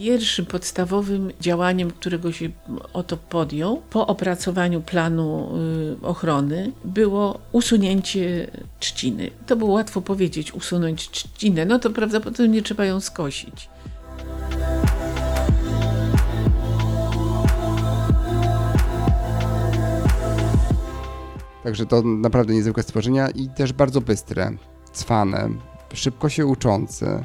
Pierwszym podstawowym działaniem, którego się oto podjął po opracowaniu planu y, ochrony było usunięcie trzciny. To było łatwo powiedzieć, usunąć trzcinę, no to prawdopodobnie trzeba ją skosić. Także to naprawdę niezwykłe stworzenia i też bardzo bystre, cwane, szybko się uczące,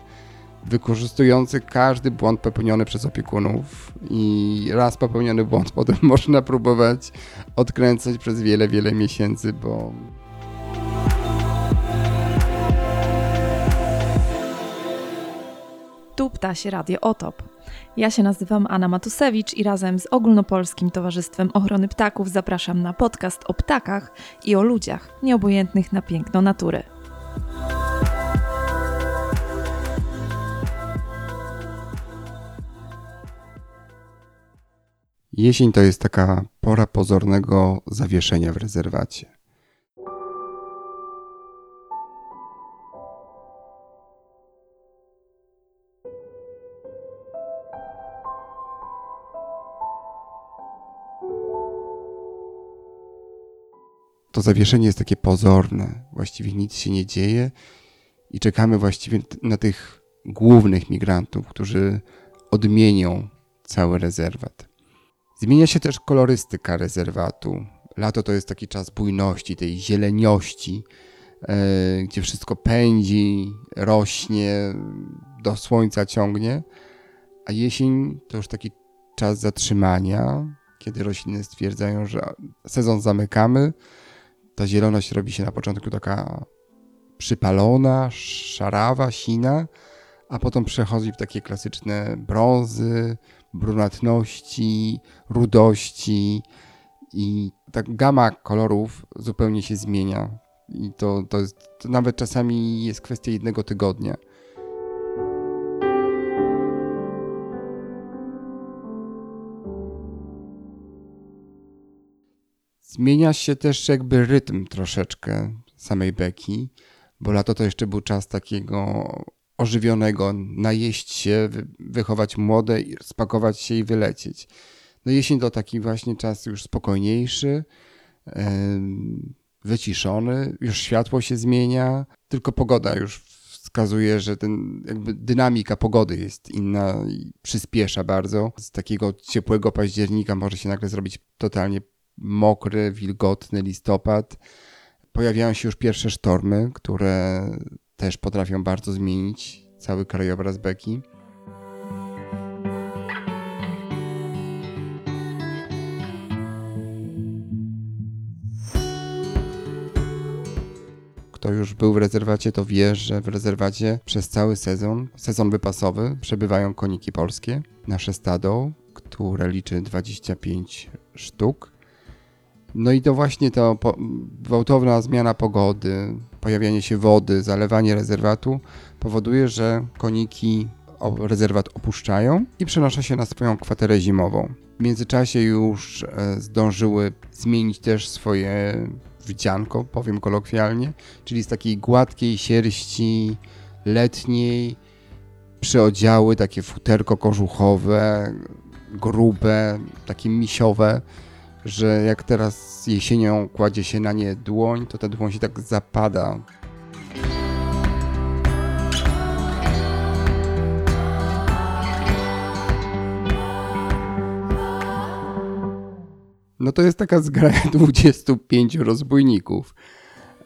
wykorzystujący każdy błąd popełniony przez opiekunów i raz popełniony błąd potem można próbować odkręcać przez wiele, wiele miesięcy, bo Tu Ptasie Radio Otop. Ja się nazywam Anna Matusewicz i razem z Ogólnopolskim Towarzystwem Ochrony Ptaków zapraszam na podcast o ptakach i o ludziach nieobojętnych na piękno natury. Jesień to jest taka pora pozornego zawieszenia w rezerwacie. To zawieszenie jest takie pozorne, właściwie nic się nie dzieje i czekamy właściwie na tych głównych migrantów, którzy odmienią cały rezerwat. Zmienia się też kolorystyka rezerwatu. Lato to jest taki czas bujności, tej zieleniości, e, gdzie wszystko pędzi, rośnie, do słońca ciągnie, a jesień to już taki czas zatrzymania, kiedy rośliny stwierdzają, że sezon zamykamy. Ta zieloność robi się na początku taka przypalona, szarawa, sina, a potem przechodzi w takie klasyczne brązy, brunatności, rudości i ta gama kolorów zupełnie się zmienia. I to, to, jest, to nawet czasami jest kwestia jednego tygodnia. Zmienia się też jakby rytm troszeczkę samej beki, bo lato to jeszcze był czas takiego ożywionego, najeść się, wychować młode, spakować się i wylecieć. No jesień to taki właśnie czas już spokojniejszy, wyciszony, już światło się zmienia, tylko pogoda już wskazuje, że ten jakby dynamika pogody jest inna i przyspiesza bardzo. Z takiego ciepłego października może się nagle zrobić totalnie mokry, wilgotny listopad. Pojawiają się już pierwsze sztormy, które też potrafią bardzo zmienić cały krajobraz beki. Kto już był w rezerwacie, to wie, że w rezerwacie przez cały sezon, sezon wypasowy, przebywają koniki polskie. Nasze stado, które liczy 25 sztuk. No i to właśnie to gwałtowna zmiana pogody, pojawianie się wody, zalewanie rezerwatu powoduje, że koniki rezerwat opuszczają i przenoszą się na swoją kwaterę zimową. W międzyczasie już e, zdążyły zmienić też swoje wdzianko, powiem kolokwialnie, czyli z takiej gładkiej sierści letniej przyodziały, takie futerko kożuchowe, grube, takie misiowe, że jak teraz jesienią kładzie się na nie dłoń, to ta dłoń się tak zapada. No to jest taka zgraja 25 rozbójników.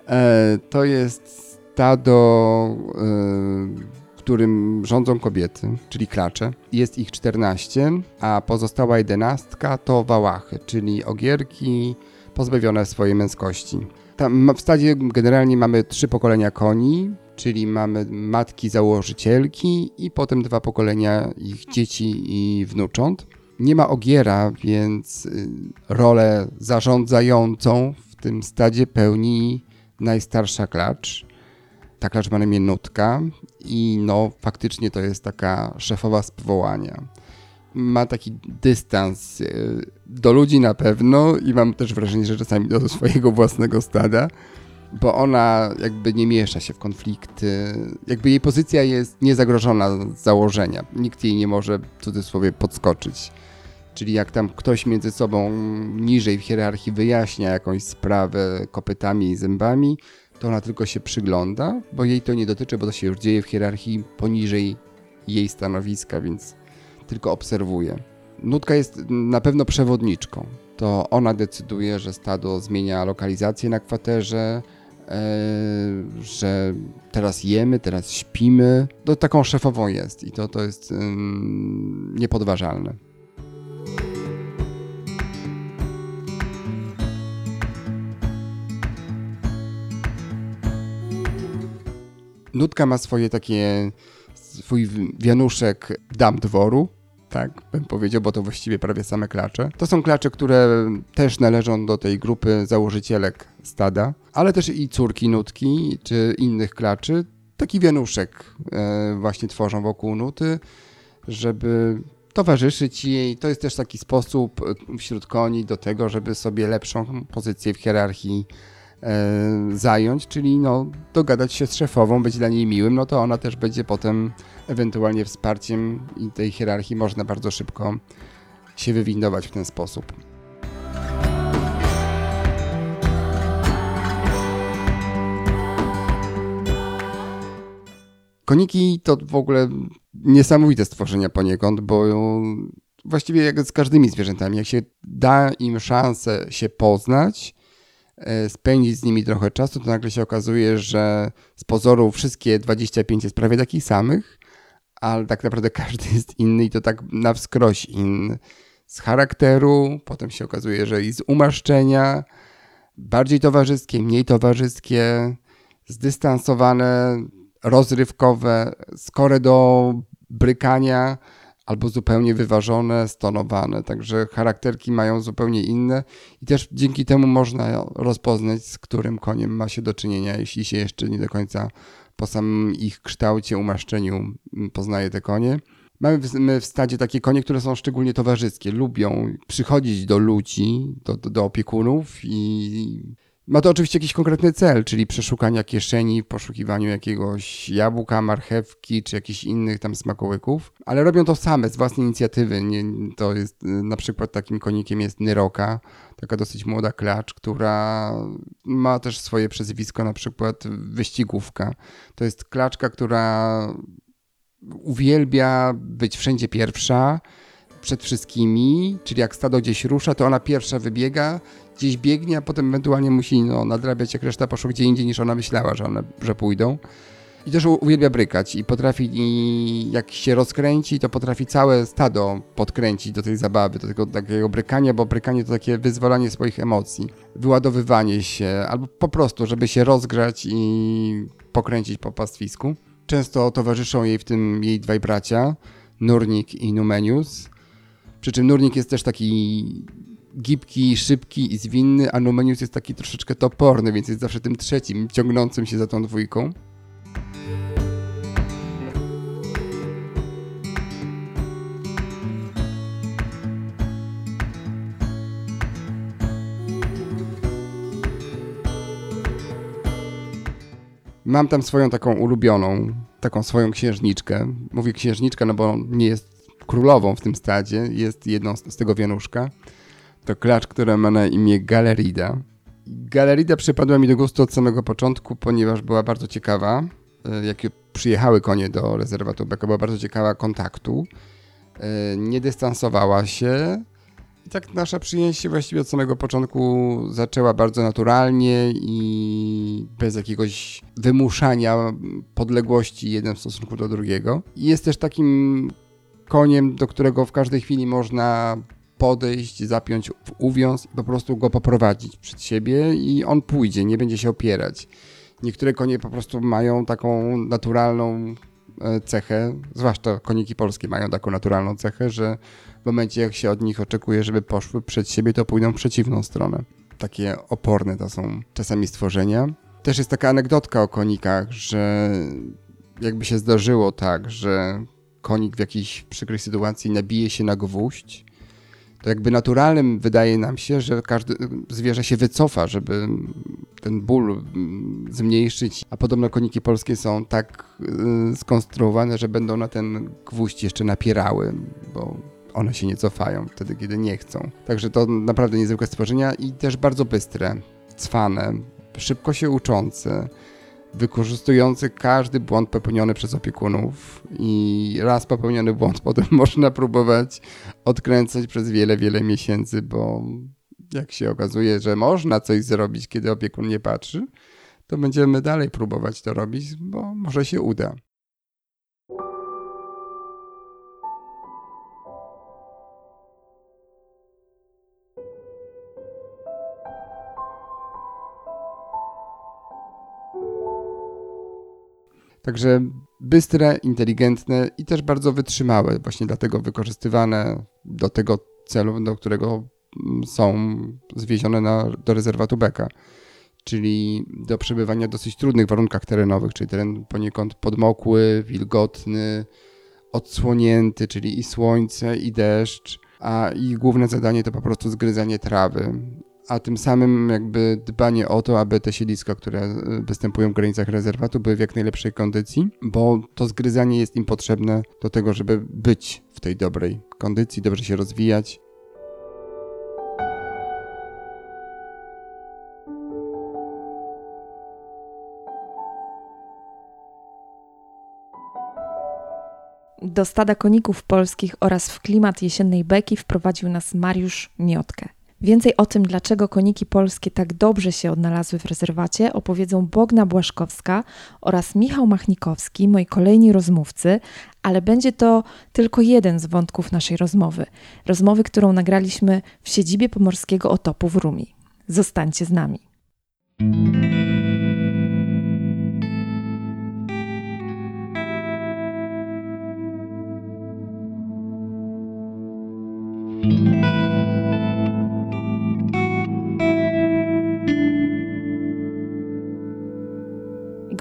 E, to jest stado e, którym rządzą kobiety, czyli klacze. Jest ich 14, a pozostała jedenastka to wałachy, czyli ogierki pozbawione swojej męskości. Tam w stadzie generalnie mamy trzy pokolenia koni, czyli mamy matki założycielki i potem dwa pokolenia ich dzieci i wnucząt. Nie ma ogiera, więc y, rolę zarządzającą w tym stadzie pełni najstarsza klacz. Ta klacz ma na imię Nutka i no faktycznie to jest taka szefowa z powołania. Ma taki dystans e, do ludzi na pewno i mam też wrażenie, że czasami do swojego własnego stada. bo ona jakby nie miesza się w konflikty, jakby jej pozycja jest niezagrożona z założenia. Nikt jej nie może w cudzysłowie podskoczyć. Czyli jak tam ktoś między sobą niżej w hierarchii wyjaśnia jakąś sprawę kopytami i zębami, to ona tylko się przygląda, bo jej to nie dotyczy, bo to się już dzieje w hierarchii poniżej jej stanowiska, więc tylko obserwuje. Nutka jest na pewno przewodniczką. To ona decyduje, że stado zmienia lokalizację na kwaterze, e, że teraz jemy, teraz śpimy. To taką szefową jest i to, to jest niepodważalne. Nutka ma swoje takie, swój wianuszek dam dworu, tak bym powiedział, bo to właściwie prawie same klacze. To są klacze, które też należą do tej grupy założycielek stada, ale też i córki nutki, czy innych klaczy. Taki wianuszek e, właśnie tworzą wokół nuty, żeby towarzyszyć jej. To jest też taki sposób e, wśród koni do tego, żeby sobie lepszą pozycję w hierarchii zająć, czyli no, dogadać się z szefową, być dla niej miłym, no to ona też będzie potem ewentualnie wsparciem i tej hierarchii można bardzo szybko się wywindować w ten sposób. Koniki to w ogóle niesamowite stworzenia poniekąd, bo właściwie jak z każdymi zwierzętami, jak się da im szansę się poznać, E, spędzić z nimi trochę czasu, to nagle się okazuje, że z pozoru wszystkie 25 jest prawie takich samych, ale tak naprawdę każdy jest inny i to tak na wskroś inny. Z charakteru, potem się okazuje, że i z umaszczenia, bardziej towarzyskie, mniej towarzyskie, zdystansowane, rozrywkowe, skore do brykania, albo zupełnie wyważone, stonowane. Także charakterki mają zupełnie inne i też dzięki temu można rozpoznać, z którym koniem ma się do czynienia, jeśli się jeszcze nie do końca po samym ich kształcie, umaszczeniu mm, poznaje te konie. Mamy w, stadzie takie konie, które są szczególnie towarzyskie, lubią przychodzić do ludzi, do, do, do opiekunów i ma to oczywiście jakiś konkretny cel, czyli przeszukania kieszeni w poszukiwaniu jakiegoś jabłka, marchewki czy jakichś innych tam smakołyków, ale robią to same, z własnej inicjatywy. Nie, to jest na przykład takim konikiem jest Nyroka, taka dosyć młoda klacz, która ma też swoje przezwisko, na przykład wyścigówka. To jest klaczka, która uwielbia być wszędzie pierwsza, przed wszystkimi, czyli jak stado gdzieś rusza, to ona pierwsza wybiega, gdzieś biegnie, a potem ewentualnie musi no, nadrabiać, jak reszta poszła gdzie indziej niż ona myślała, że one że pójdą. I też uwielbia brykać i potrafi, i jak się rozkręci, to potrafi całe stado podkręcić do tej zabawy, do tego takiego brykania, bo brykanie to takie wyzwalanie swoich emocji, wyładowywanie się, albo po prostu, żeby się rozgrzać i pokręcić po pastwisku. Często towarzyszą jej w tym jej dwaj bracia, Nurnik i Numenius. Przy czym Nurnik jest też taki gibki, szybki i zwinny, a Numenius jest taki troszeczkę toporny, więc jest zawsze tym trzecim, ciągnącym się za tą dwójką. Mam tam swoją taką ulubioną, taką swoją księżniczkę. Mówię księżniczka, no bo nie jest królową w tym stadzie, jest jedną z, z tego wianuszka. To klacz, która ma na imię Galerida. Galerida przypadła mi do gustu od samego początku, ponieważ była bardzo ciekawa, e, jakie przyjechały konie do rezerwatu Beka, była bardzo ciekawa kontaktu. E, nie dystansowała się. I tak nasza przyjaźń się właściwie od samego początku zaczęła bardzo naturalnie i bez jakiegoś wymuszania podległości jeden w stosunku do drugiego. I jest też takim koniem, do którego w każdej chwili można podejść, zapiąć w uwiąz i po prostu go poprowadzić przed siebie i on pójdzie, nie będzie się opierać. Niektóre konie po prostu mają taką naturalną e, cechę, zwłaszcza koniki polskie mają taką naturalną cechę, że w momencie jak się od nich oczekuje, żeby poszły przed siebie, to pójdą w przeciwną stronę. Takie oporne to są czasami stworzenia. Też jest taka anegdotka o konikach, że jakby się zdarzyło tak, że konik w jakiejś przykrej sytuacji nabije się na gwóźdź, to jakby naturalnym wydaje nam się, że każde zwierzę się wycofa, żeby ten ból mm, zmniejszyć. A podobno koniki polskie są tak y, skonstruowane, że będą na ten gwóźdź jeszcze napierały, bo one się nie cofają wtedy, kiedy nie chcą. Także to naprawdę niezwykłe stworzenia i też bardzo bystre, cwane, szybko się uczące wykorzystujący każdy błąd popełniony przez opiekunów i raz popełniony błąd potem można próbować odkręcać przez wiele, wiele miesięcy, bo jak się okazuje, że można coś zrobić, kiedy opiekun nie patrzy, to będziemy dalej próbować to robić, bo może się uda. Także bystre, inteligentne i też bardzo wytrzymałe, właśnie dlatego wykorzystywane do tego celu, do którego mm, są zwiezione na, do rezerwatu Beka, czyli do przebywania w dosyć trudnych warunkach terenowych, czyli teren poniekąd podmokły, wilgotny, odsłonięty, czyli i słońce, i deszcz, a ich główne zadanie to po prostu zgryzanie trawy a tym samym jakby dbanie o to, aby te siedliska, które e, występują w granicach rezerwatu, były w jak najlepszej kondycji, bo to zgryzanie jest im potrzebne do tego, żeby być w tej dobrej kondycji, dobrze się rozwijać. Do stada koników polskich oraz w klimat jesiennej beki wprowadził nas Mariusz Miotkę. Więcej o tym, dlaczego koniki polskie tak dobrze się odnalazły w rezerwacie, opowiedzą Bogna Błaszkowska oraz Michał Machnikowski, moi kolejni rozmówcy, ale będzie to tylko jeden z wątków naszej rozmowy. Rozmowy, którą nagraliśmy w siedzibie pomorskiego otopu w Rumi. Zostańcie z nami.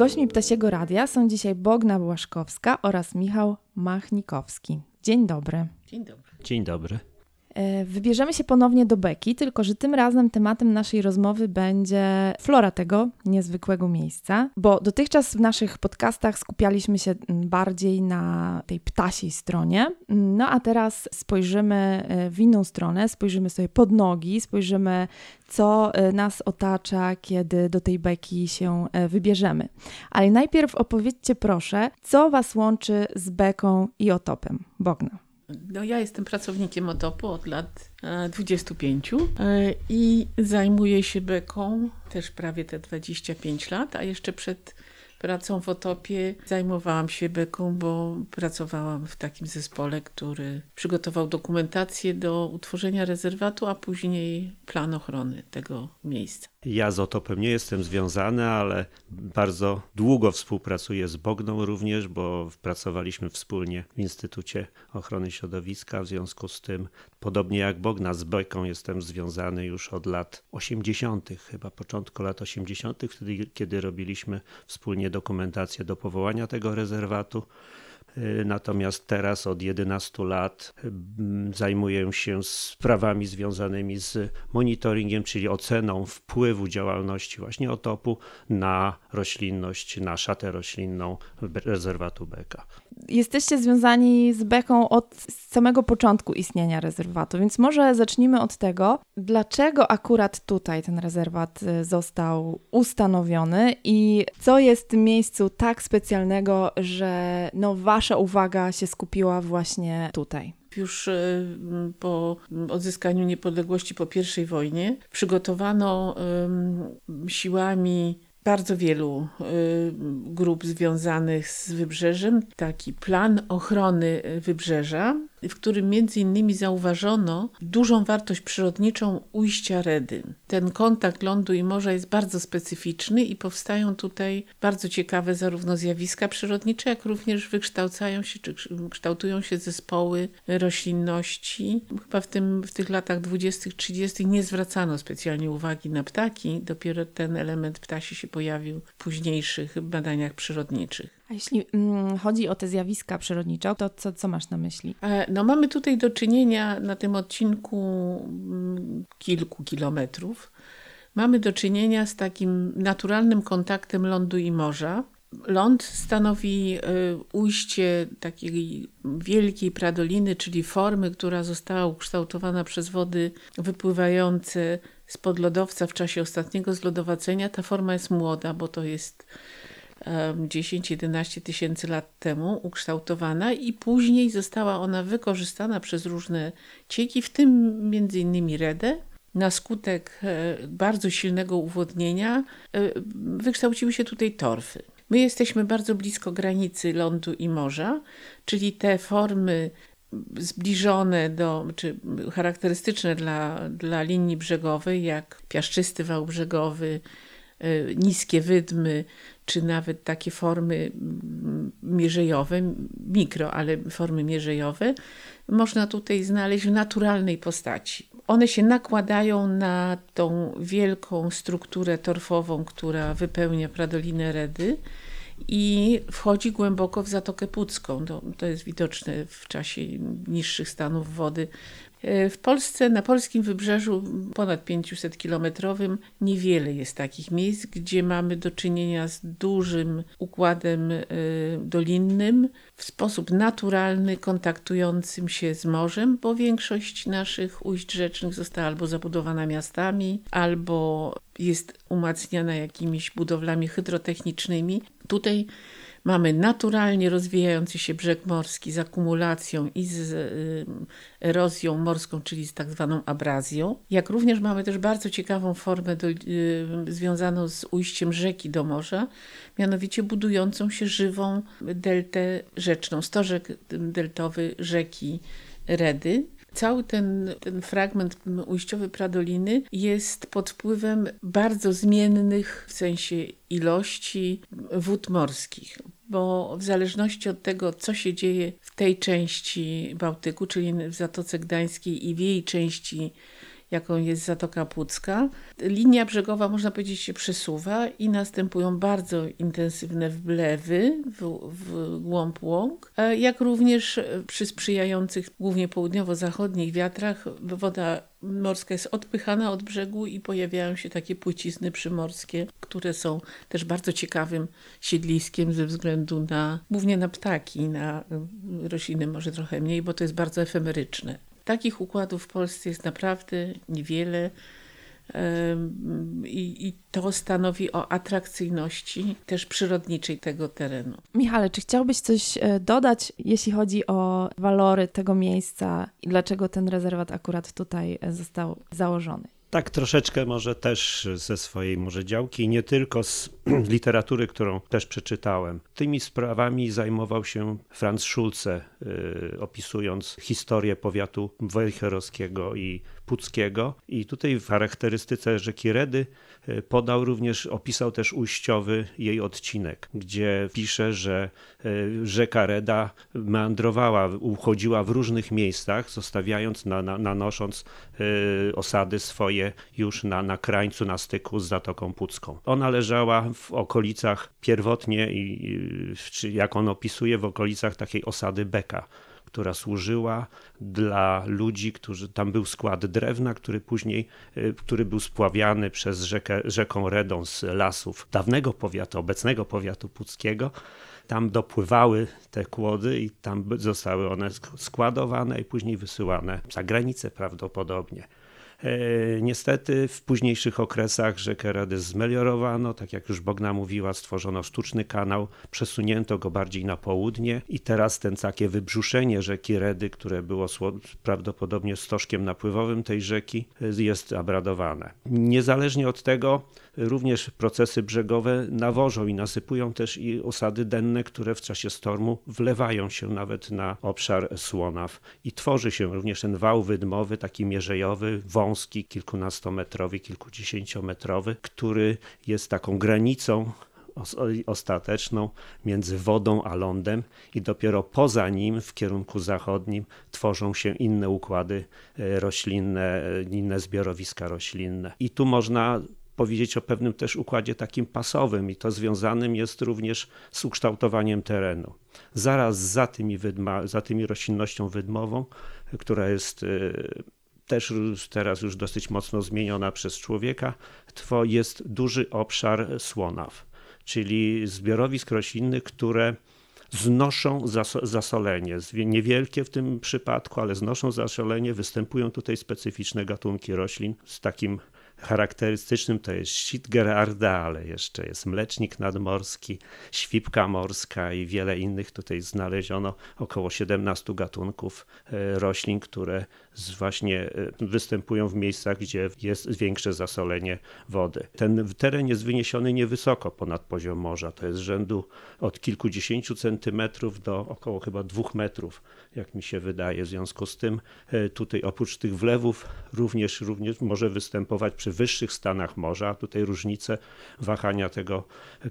Gośćmi Ptasiego Radia są dzisiaj Bogna Błaszkowska oraz Michał Machnikowski. Dzień dobry. Dzień dobry. Dzień dobry. E, wybierzemy się ponownie do Beki, tylko że tym razem tematem naszej rozmowy będzie flora tego niezwykłego miejsca, bo dotychczas w naszych podcastach skupialiśmy się bardziej na tej ptasiej stronie, no a teraz spojrzymy e, w inną stronę, spojrzymy sobie pod nogi, spojrzymy co e, nas otacza, kiedy do tej beki się wybierzemy. Ale najpierw opowiedzcie proszę, co Was łączy z beką i otopem. Bogna. No, ja jestem pracownikiem OTOP-u od lat 25 e, e, i zajmuję się beką też prawie te 25 lat, a jeszcze przed pracą w Otopie zajmowałam się beką, bo pracowałam w takim zespole, który przygotował dokumentację do utworzenia rezerwatu, a później plan ochrony tego miejsca. Ja z Otopem nie jestem związany, ale bardzo długo współpracuję z Bogną również, bo pracowaliśmy wspólnie w Instytucie Ochrony Środowiska. W związku z tym, podobnie jak Bogna, z Beką jestem związany już od lat 80., chyba początku lat 80., wtedy, kiedy robiliśmy wspólnie dokumentację do powołania tego rezerwatu. Y, natomiast teraz od 11 lat mm, zajmuję się sprawami związanymi z monitoringiem, czyli oceną wpływu działalności właśnie otopu na roślinność, na szatę roślinną rezerwatu Beka. Jesteście związani z Beką od samego początku istnienia rezerwatu, więc może zacznijmy od tego, dlaczego akurat tutaj ten rezerwat y, został ustanowiony i co jest w miejscu tak specjalnego, że no, wasza uwaga się skupiła właśnie tutaj? Już y, po odzyskaniu niepodległości po I wojnie przygotowano siłami bardzo wielu y, grup związanych z wybrzeżem. Taki plan ochrony wybrzeża, w którym między innymi zauważono dużą wartość przyrodniczą ujścia Redy. Ten kontakt lądu i morza jest bardzo specyficzny i powstają tutaj bardzo ciekawe zarówno zjawiska przyrodnicze, jak również wykształcają się czy kształtują się zespoły roślinności. Chyba w, tym, w tych latach 20., 30. nie zwracano specjalnie uwagi na ptaki, dopiero ten element ptasi się pojawił w późniejszych badaniach przyrodniczych. A jeśli mm, chodzi o te zjawiska przyrodnicze, to co, co masz na myśli? E, no mamy tutaj do czynienia na tym odcinku mm, kilku kilometrów mamy do czynienia z takim naturalnym kontaktem lądu i morza. Ląd stanowi y, ujście takiej wielkiej pradoliny, czyli formy, która została ukształtowana przez wody wypływające spod lodowca w czasie ostatniego zlodowacenia. Ta forma jest młoda, bo to jest 10-11 tysięcy lat temu ukształtowana i później została ona wykorzystana przez różne cieki, w tym innymi Redę. Na skutek e, bardzo silnego uwodnienia e, wykształciły się tutaj torfy. My jesteśmy bardzo blisko granicy lądu i morza, czyli te formy zbliżone do, czy charakterystyczne dla, dla linii brzegowej, jak piaszczysty wał brzegowy, niskie wydmy, czy nawet takie formy mierzejowe, mikro, ale formy mierzejowe, można tutaj znaleźć w naturalnej postaci. One się nakładają na tą wielką strukturę torfową, która wypełnia Pradolinę Redy i wchodzi głęboko w Zatokę Pucką. To, to jest widoczne w czasie niższych stanów wody E, w Polsce, na polskim wybrzeżu ponad 500-kilometrowym, niewiele jest takich miejsc, gdzie mamy do czynienia z dużym układem e, dolinnym, w sposób naturalny, kontaktującym się z morzem, bo większość naszych ujść rzecznych została albo zabudowana miastami, albo jest umacniana jakimiś budowlami hydrotechnicznymi. Tutaj Mamy naturalnie rozwijający się brzeg morski z akumulacją i z y, erozją morską, czyli z tak zwaną abrazją. Jak również mamy też bardzo ciekawą formę do, y, związaną z ujściem rzeki do morza, mianowicie budującą się żywą deltę rzeczną, stożek deltowy rzeki Redy. Cały ten, ten fragment ujściowy Pradoliny jest pod wpływem bardzo zmiennych w sensie ilości wód morskich bo w zależności od tego, co się dzieje w tej części Bałtyku, czyli w Zatoce Gdańskiej i w jej części jaką jest Zatoka Pucka. Linia brzegowa, można powiedzieć, się przesuwa i następują bardzo intensywne wblewy w, w głąb łąk, e, jak również przy sprzyjających głównie południowo-zachodnich wiatrach woda morska jest odpychana od brzegu i pojawiają się takie płycizny przymorskie, które są też bardzo ciekawym siedliskiem ze względu na, głównie na ptaki, na rośliny może trochę mniej, bo to jest bardzo efemeryczne. Takich układów w Polsce jest naprawdę niewiele. I, I, to stanowi o atrakcyjności też przyrodniczej tego terenu. Michale, czy chciałbyś coś e, dodać, jeśli chodzi o walory tego miejsca i dlaczego ten rezerwat akurat tutaj e, został założony? Tak, troszeczkę może też ze swojej może działki nie tylko z literatury, którą też przeczytałem. Tymi sprawami zajmował się Franz Schulze, yy, opisując historię powiatu wejherowskiego i puckiego. I tutaj w charakterystyce rzeki Redy podał również, opisał też ujściowy jej odcinek, gdzie pisze, że y, rzeka Reda meandrowała, uchodziła w różnych miejscach, zostawiając, na, na, nanosząc y, osady swoje już na, na krańcu, na styku z Zatoką Pucką. Ona leżała w okolicach pierwotnie, i, czy jak on opisuje, w okolicach takiej osady Beka która służyła dla ludzi, którzy tam był skład drewna, który później, y, który był spławiany przez rzekę, rzeką Redą z lasów dawnego powiatu, obecnego powiatu puckiego. Tam dopływały te kłody i tam zostały one składowane i później wysyłane za granicę prawdopodobnie. E, niestety w późniejszych okresach rzekę Redy zmeliorowano, tak jak już Bogna mówiła, stworzono sztuczny kanał, przesunięto go bardziej na południe i teraz ten takie wybrzuszenie rzeki Redy, które było prawdopodobnie stożkiem napływowym tej rzeki, jest abradowane. Niezależnie od tego, również procesy brzegowe nawożą i nasypują też i osady denne, które w czasie stormu wlewają się nawet na obszar Słonaw i tworzy się również ten wał wydmowy, taki mierzejowy, wąski, kilkunastometrowy, kilkudziesięciometrowy, który jest taką granicą ostateczną między wodą a lądem i dopiero poza nim w kierunku zachodnim tworzą się inne układy e, roślinne, e, inne zbiorowiska roślinne. I tu można powiedzieć o pewnym też układzie takim pasowym i to związanym jest również z ukształtowaniem terenu. Zaraz za tymi, wydma, za tymi roślinnością wydmową, która jest e, też teraz już dosyć mocno zmieniona przez człowieka, to jest duży obszar słonaw, czyli zbiorowisk roślinnych, które znoszą zasolenie. Niewielkie w tym przypadku, ale znoszą zasolenie. Występują tutaj specyficzne gatunki roślin z takim charakterystycznym to jest Sitger ale jeszcze jest mlecznik nadmorski, świpka morska i wiele innych. Tutaj znaleziono około 17 gatunków e, roślin, które właśnie e, występują w miejscach, gdzie jest większe zasolenie wody. Ten teren jest wyniesiony niewysoko ponad poziom morza. To jest rzędu od kilkudziesięciu centymetrów do około chyba dwóch metrów, jak mi się wydaje. W związku z tym e, tutaj oprócz tych wlewów również, również może występować przy wyższych stanach morza. Tutaj różnice wahania tego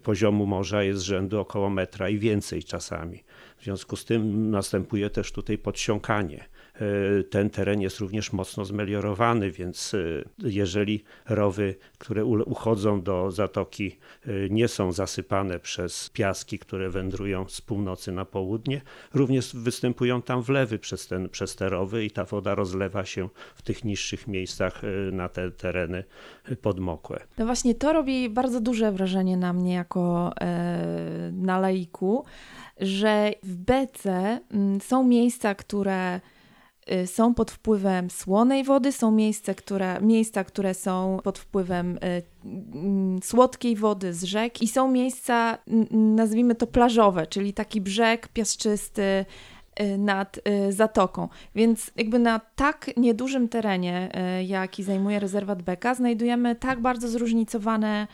poziomu morza jest rzędu około metra i więcej czasami. W związku z tym następuje też tutaj podsiąkanie. E, ten teren jest również mocno zmeliorowany, więc e, jeżeli rowy, które uchodzą do zatoki, e, nie są zasypane przez piaski, które wędrują z północy na południe, również występują tam wlewy przez, ten, przez te rowy i ta woda rozlewa się w tych niższych miejscach na te tereny podmokłe. No właśnie, to robi bardzo duże wrażenie na mnie jako na laiku, że w Bece są miejsca, które są pod wpływem słonej wody, są miejsca, które, miejsca, które są pod wpływem y, mm, słodkiej wody z rzek i są miejsca, nazwijmy to plażowe, czyli taki brzeg piaszczysty y, nad zatoką. Więc jakby na tak niedużym terenie, jaki zajmuje rezerwat Beka, znajdujemy tak bardzo zróżnicowane,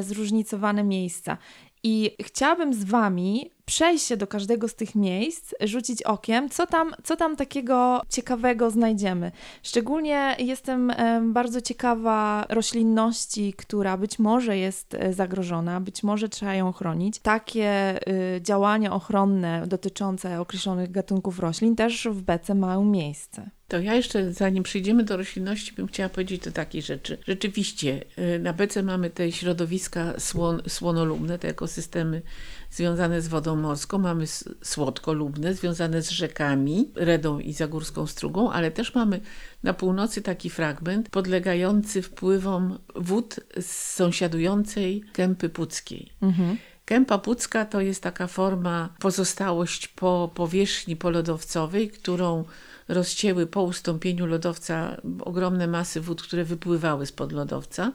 zróżnicowane miejsca. I chciałabym z Wami przejść się do każdego z tych miejsc, rzucić okiem, co tam, co tam takiego ciekawego znajdziemy. Szczególnie jestem bardzo ciekawa roślinności, która być może jest e, zagrożona, być może trzeba ją chronić. Takie y, działania ochronne dotyczące określonych gatunków roślin też w bece mają miejsce. To ja jeszcze, zanim przejdziemy do roślinności, bym chciała powiedzieć o takiej rzeczy. Rzeczywiście, y, na bece mamy te środowiska słon, słonolubne, te ekosystemy związane z wodą morską, mamy słodkolubne, związane z rzekami, Redą i Zagórską Strugą, ale też mamy na północy taki fragment podlegający wpływom wód z sąsiadującej Kępy Puckiej. Mhm. Kępa Pucka to jest taka forma, pozostałość po powierzchni polodowcowej, którą rozcięły po ustąpieniu lodowca ogromne masy wód, które wypływały spod lodowca.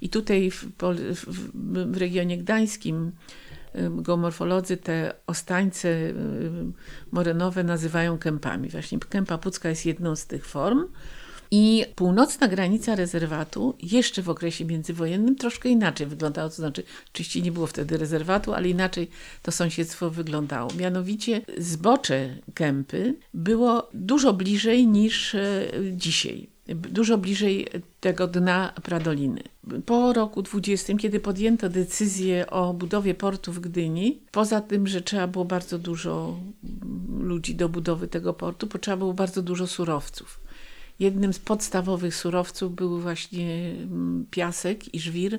I tutaj w, w, w regionie gdańskim geomorfolodzy te ostańce morenowe nazywają kępami. Właśnie kępa pucka jest jedną z tych form. I północna granica rezerwatu jeszcze w okresie międzywojennym troszkę inaczej wyglądała. To znaczy, oczywiście nie było wtedy rezerwatu, ale inaczej to sąsiedztwo wyglądało. Mianowicie zbocze kępy było dużo bliżej niż e, dzisiaj dużo bliżej tego dna Pradoliny. Po roku 20, kiedy podjęto decyzję o budowie portu w Gdyni, poza tym, że trzeba było bardzo dużo ludzi do budowy tego portu, potrzeba było bardzo dużo surowców. Jednym z podstawowych surowców był właśnie mm, piasek i żwir,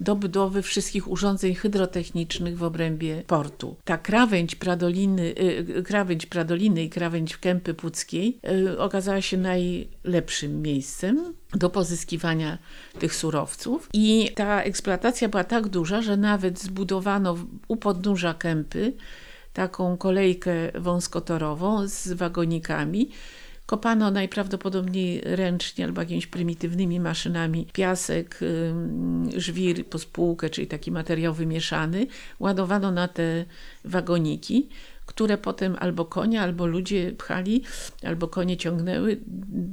do budowy wszystkich urządzeń hydrotechnicznych w obrębie portu. Ta krawędź Pradoliny, y, y, krawędź Pradoliny i krawędź Kępy Puckiej y, okazała się najlepszym miejscem do pozyskiwania tych surowców. I ta eksploatacja była tak duża, że nawet zbudowano u podnóża Kępy taką kolejkę wąskotorową z wagonikami, Kopano najprawdopodobniej ręcznie albo jakimiś prymitywnymi maszynami piasek, żwir, pospółkę, czyli taki materiał wymieszany. Ładowano na te wagoniki które potem albo konie, albo ludzie pchali, albo konie ciągnęły,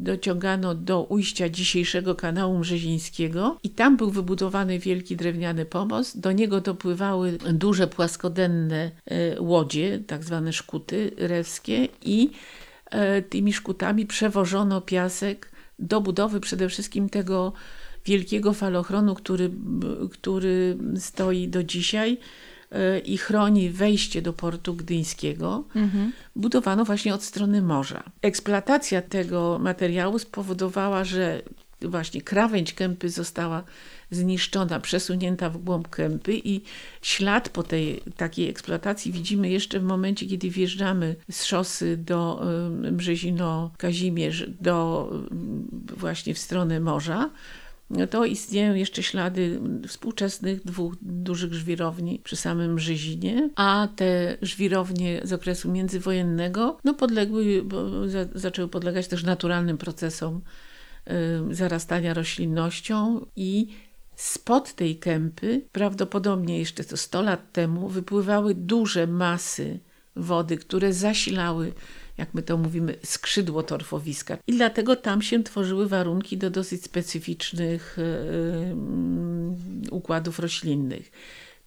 dociągano do ujścia dzisiejszego kanału Mrzezińskiego i tam był wybudowany wielki drewniany pomost. Do niego dopływały duże płaskodenne e, łodzie, tak zwane szkuty rewskie i tymi szkutami przewożono piasek do budowy przede wszystkim tego wielkiego falochronu, który, który stoi do dzisiaj e, i chroni wejście do portu gdyńskiego, mhm. budowano właśnie od strony morza. Eksploatacja tego materiału spowodowała, że właśnie krawędź kępy została zniszczona, przesunięta w głąb kępy i ślad po tej takiej eksploatacji widzimy jeszcze w momencie, kiedy wjeżdżamy z szosy do Brzezino-Kazimierz, do właśnie w stronę morza to istnieją jeszcze ślady współczesnych dwóch dużych żwirowni przy samym Brzezinie, a te żwirownie z okresu międzywojennego no podległy, zaczęły podlegać też naturalnym procesom y, zarastania roślinnością i spod tej kępy, prawdopodobnie jeszcze to 100 lat temu, wypływały duże masy wody, które zasilały jak my to mówimy, skrzydło torfowiska. I dlatego tam się tworzyły warunki do dosyć specyficznych yy, układów roślinnych.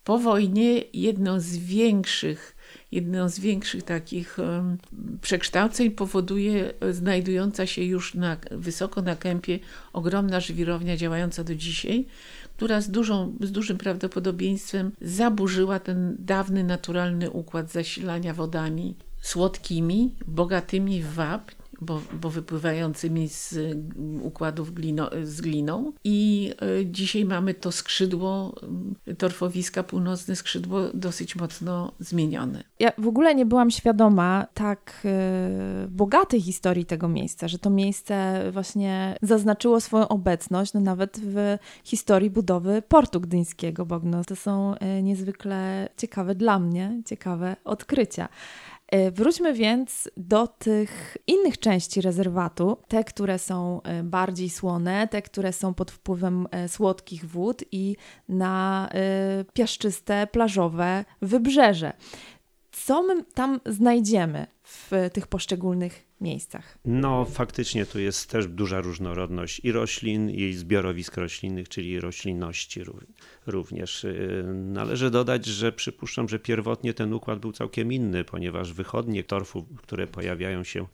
Po wojnie jedną z większych jedną z większych takich przekształceń powoduje znajdująca się już na, wysoko na kępie ogromna żwirownia działająca do dzisiaj, która z, dużą, z dużym prawdopodobieństwem zaburzyła ten dawny naturalny układ zasilania wodami słodkimi, bogatymi w wapń, bo, bo wypływającymi z układów glino, z gliną. I e, dzisiaj mamy to skrzydło e, torfowiska, północne skrzydło dosyć mocno zmienione. Ja w ogóle nie byłam świadoma tak y, bogatej historii tego miejsca, że to miejsce właśnie zaznaczyło swoją obecność no nawet w historii budowy portu gdyńskiego Bogno. To są y, niezwykle ciekawe dla mnie, ciekawe odkrycia. E, wróćmy więc do tych innych części rezerwatu, te, które są e, bardziej słone, te, które są pod wpływem e, słodkich wód i na piaszczyste, plażowe wybrzeże. Co my tam znajdziemy w tych poszczególnych miejscach? No, faktycznie tu jest też duża różnorodność i roślin, i zbiorowisk roślinnych, czyli roślinności również. Y, należy dodać, że przypuszczam, że pierwotnie ten układ był całkiem inny, ponieważ wychodnie torfu, które pojawiają się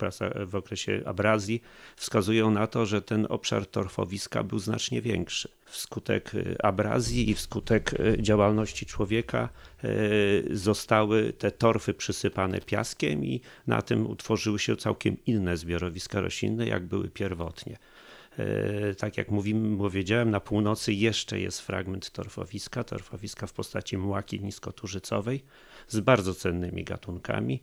w okresie abrazji, wskazują na to, że ten obszar torfowiska był znacznie większy. Wskutek y, abrazji i wskutek y, działalności człowieka zostały te torfy przysypane piaskiem i na tym utworzyły się całkiem inne zbiorowiska roślinne, jak były pierwotnie. Tak jak mówimy, powiedziałem, na północy jeszcze jest fragment torfowiska, torfowiska w postaci młaki niskoturzycowej z bardzo cennymi gatunkami.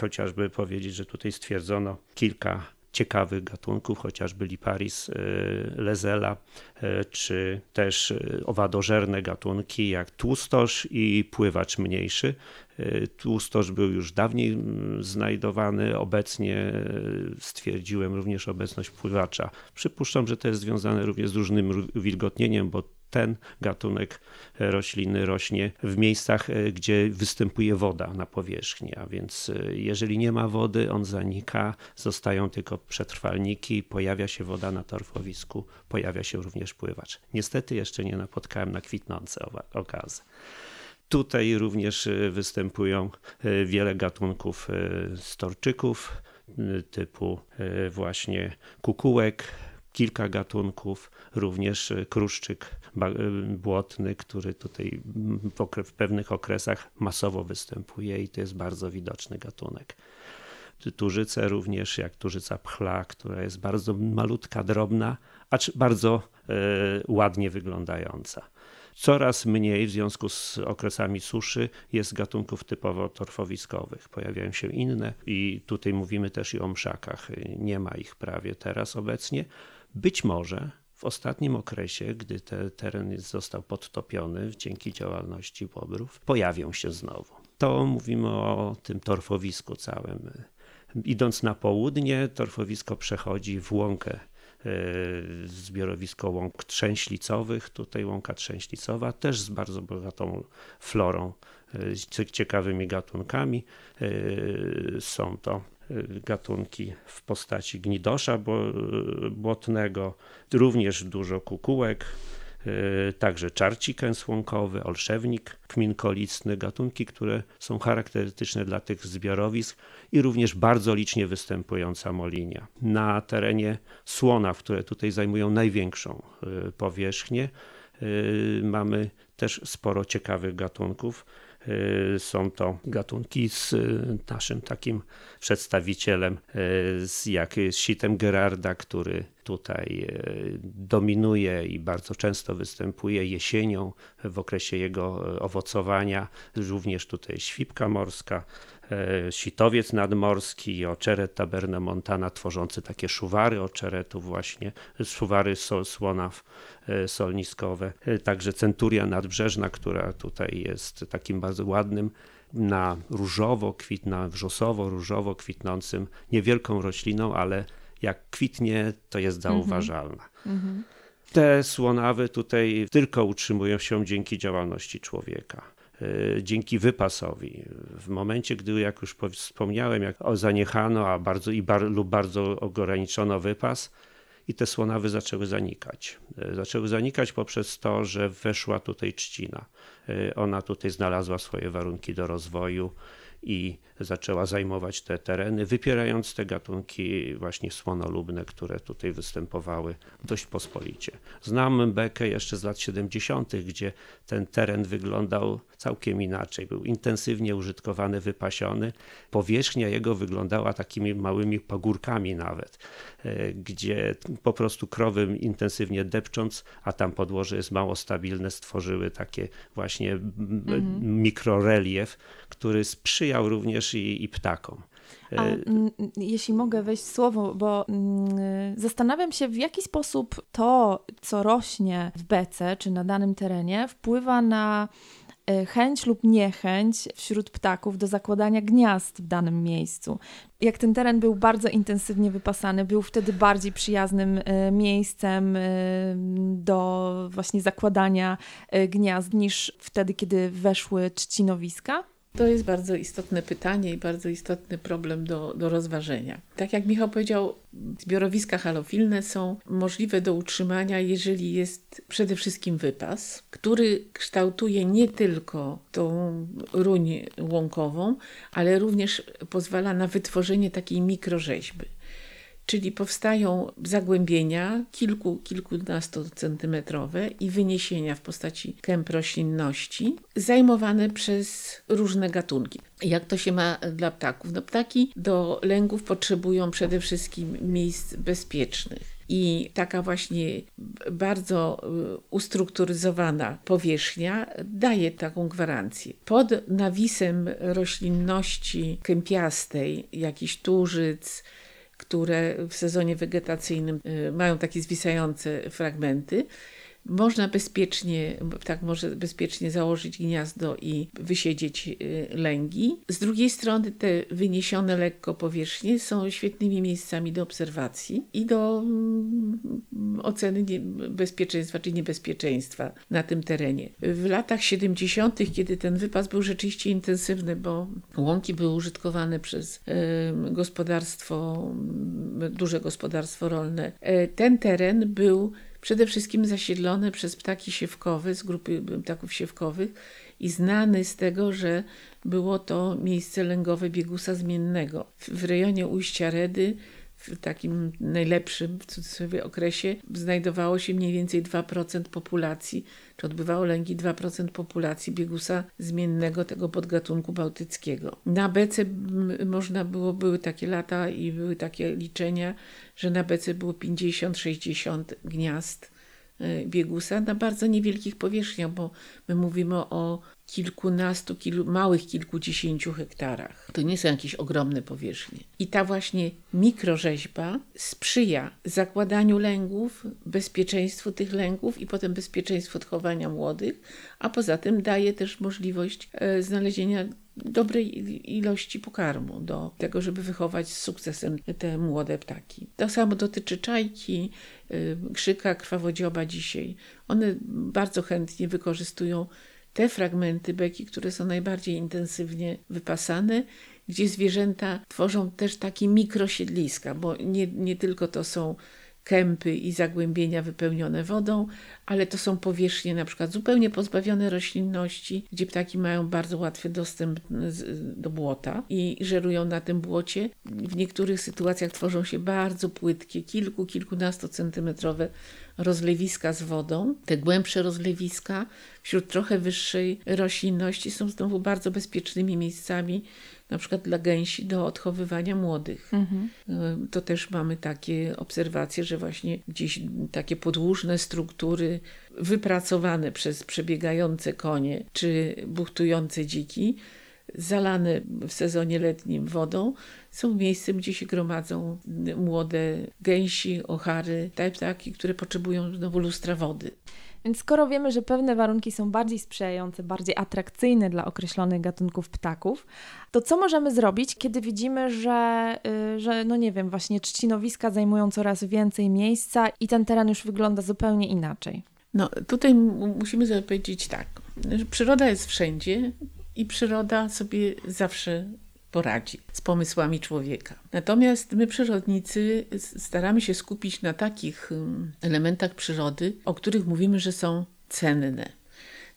Chociażby powiedzieć, że tutaj stwierdzono kilka ciekawych gatunków, chociażby Liparis e, lezela, czy też owadożerne gatunki jak tłustosz i pływacz mniejszy. Tłustosz był już dawniej mm, znajdowany, obecnie stwierdziłem również obecność pływacza. Przypuszczam, że to jest związane również z różnym wilgotnieniem, bo ten gatunek rośliny rośnie w miejscach, e, gdzie występuje woda na powierzchni, a więc e, jeżeli nie ma wody, on zanika, zostają tylko przetrwalniki, pojawia się woda na torfowisku, pojawia się również pływacz. Niestety jeszcze nie napotkałem na kwitnące okazy. Tutaj również e, występują e, wiele gatunków e, storczyków typu właśnie kukułek, kilka gatunków, również kruszczyk błotny, który tutaj w pewnych okresach masowo występuje i to jest bardzo widoczny gatunek. Turzyce również, jak turzyca pchla, która jest bardzo malutka, drobna, acz bardzo ładnie wyglądająca. Coraz mniej w związku z okresami suszy jest gatunków typowo torfowiskowych. Pojawiają się inne i tutaj mówimy też i o mszakach. Nie ma ich prawie teraz obecnie. Być może w ostatnim okresie, gdy ten teren został podtopiony dzięki działalności łobrów, pojawią się znowu. To mówimy o tym torfowisku całym. Idąc na południe, torfowisko przechodzi w łąkę E, zbiorowisko łąk trzęślicowych. Tutaj łąka trzęślicowa też z bardzo bogatą florą, e, ciekawymi gatunkami. E, są to gatunki w postaci gnidosza błotnego, również dużo kukułek, Y, także czarcik słonkowy, olszewnik kminkolicny, gatunki, które są charakterystyczne dla tych zbiorowisk i również bardzo licznie występująca molinia. Na terenie Słonaw, które tutaj zajmują największą y, powierzchnię, y, mamy też sporo ciekawych gatunków. Są to gatunki z naszym takim przedstawicielem, z jak sitem Gerarda, który tutaj dominuje i bardzo często występuje jesienią w okresie jego owocowania. Również tutaj świpka morska, sitowiec nadmorski, oczeret taberna montana tworzący takie szuwary oczeretów właśnie, szuwary sol, słona e, solniskowe, e, także centuria nadbrzeżna, która tutaj jest takim bardzo ładnym na różowo kwitna, wrzosowo różowo kwitnącym, niewielką rośliną, ale jak kwitnie, to jest mhm. zauważalna. Mm -hmm. Te słonawy tutaj tylko utrzymują się dzięki działalności człowieka. E, dzięki wypasowi. W momencie, gdy, jak już wspomniałem, jak zaniechano a bardzo, i bar, lub bardzo ograniczono wypas, i te słonawy zaczęły zanikać. E, zaczęły zanikać poprzez to, że weszła tutaj trzcina. E, ona tutaj znalazła swoje warunki do rozwoju i zaczęła zajmować te tereny, wypierając te gatunki właśnie słonolubne, które tutaj występowały dość pospolicie. Znam bekę jeszcze z lat 70., gdzie ten teren wyglądał całkiem inaczej. Był intensywnie użytkowany, wypasiony. Powierzchnia jego wyglądała takimi małymi pagórkami nawet, e, gdzie po prostu krowy intensywnie depcząc, a tam podłoże jest mało stabilne, stworzyły takie właśnie mhm. mikrorelief, który sprzyjał również i, i ptakom. A e, jeśli mogę wejść słowo, bo zastanawiam się, w jaki sposób to, co rośnie w bece czy na danym terenie, wpływa na e, chęć lub niechęć wśród ptaków do zakładania gniazd w danym miejscu. Jak ten teren był bardzo intensywnie wypasany, był wtedy bardziej przyjaznym e, miejscem do właśnie zakładania gniazd niż wtedy, kiedy weszły trzcinowiska? To jest bardzo istotne pytanie i bardzo istotny problem do, do rozważenia. Tak jak Michał powiedział, zbiorowiska halofilne są możliwe do utrzymania, jeżeli jest przede wszystkim wypas, który kształtuje nie tylko tą ruń łąkową, ale również pozwala na wytworzenie takiej mikrorzeźby czyli powstają zagłębienia kilku, kilkunastocentymetrowe i wyniesienia w postaci kęp roślinności zajmowane przez różne gatunki. Jak to się ma dla ptaków? No ptaki do lęgów potrzebują przede wszystkim miejsc bezpiecznych. I taka właśnie bardzo y, ustrukturyzowana powierzchnia daje taką gwarancję. Pod nawisem roślinności kępiastej, jakiś turzyc, które w sezonie wegetacyjnym y, mają takie zwisające fragmenty. Można bezpiecznie, tak może bezpiecznie założyć gniazdo i wysiedzieć y, lęgi. Z drugiej strony te wyniesione lekko powierzchnie są świetnymi miejscami do obserwacji i do mm, oceny bezpieczeństwa czy niebezpieczeństwa na tym terenie. W latach 70., kiedy ten wypas był rzeczywiście intensywny, bo łąki były użytkowane przez gospodarstwo, duże gospodarstwo rolne, e, ten teren był przede wszystkim zasiedlone przez ptaki siewkowe z grupy ptaków siewkowych i znany z tego, że było to miejsce lęgowe biegusa zmiennego. W rejonie ujścia Redy w takim najlepszym w cudzysłowie okresie znajdowało się mniej więcej 2% populacji, czy odbywało lęgi 2% populacji biegusa zmiennego tego podgatunku bałtyckiego. Na bece można było, były takie lata i były takie liczenia, że na bece było 50-60 gniazd biegusa na bardzo niewielkich powierzchniach, bo my mówimy o kilkunastu, kilu, małych kilkudziesięciu hektarach. To nie są jakieś ogromne powierzchnie. I ta właśnie mikrorzeźba sprzyja zakładaniu lęgów, bezpieczeństwu tych lęgów i potem bezpieczeństwu odchowania młodych, a poza tym daje też możliwość e, znalezienia dobrej ilości pokarmu do tego, żeby wychować z sukcesem te młode ptaki. To samo dotyczy czajki, e, krzyka, krwawodzioba dzisiaj. One bardzo chętnie wykorzystują te fragmenty beki, które są najbardziej intensywnie wypasane, gdzie zwierzęta tworzą też takie mikrosiedliska, bo nie, nie tylko to są kępy i zagłębienia wypełnione wodą, ale to są powierzchnie na przykład zupełnie pozbawione roślinności, gdzie ptaki mają bardzo łatwy dostęp do błota i żerują na tym błocie. W niektórych sytuacjach tworzą się bardzo płytkie, kilku, kilkunastocentymetrowe rozlewiska z wodą. Te głębsze rozlewiska wśród trochę wyższej roślinności są znowu bardzo bezpiecznymi miejscami, na przykład dla gęsi do odchowywania młodych. Y, To też mamy takie obserwacje, że właśnie gdzieś takie podłużne struktury wypracowane przez przebiegające konie czy buchtujące dziki, zalane w sezonie letnim wodą, są miejscem, gdzie się gromadzą młode gęsi, ochary, te ptaki, które potrzebują znowu lustra wody. Więc skoro wiemy, że pewne warunki są bardziej sprzyjające, bardziej atrakcyjne dla określonych gatunków ptaków, to co możemy zrobić, kiedy widzimy, że, y, że no nie wiem, właśnie trzcinowiska zajmują coraz więcej miejsca i ten teren już wygląda zupełnie inaczej? No, tutaj musimy sobie powiedzieć tak, przyroda jest wszędzie i przyroda sobie zawsze poradzi z pomysłami człowieka. Natomiast my, przyrodnicy, staramy się skupić na takich elementach przyrody, o których mówimy, że są cenne.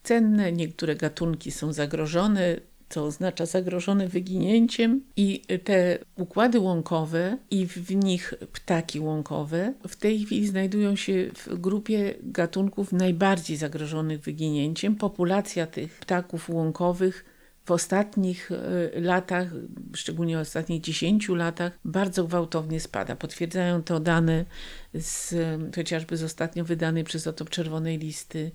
Cenne, niektóre gatunki są zagrożone, co oznacza zagrożone wyginięciem, i te układy łąkowe i w nich ptaki łąkowe w tej chwili znajdują się w grupie gatunków najbardziej zagrożonych wyginięciem. Populacja tych ptaków łąkowych w ostatnich e, latach, szczególnie w ostatnich 10 latach, bardzo gwałtownie spada. Potwierdzają to dane z, chociażby z ostatnio wydanej przez OTOP Czerwonej Listy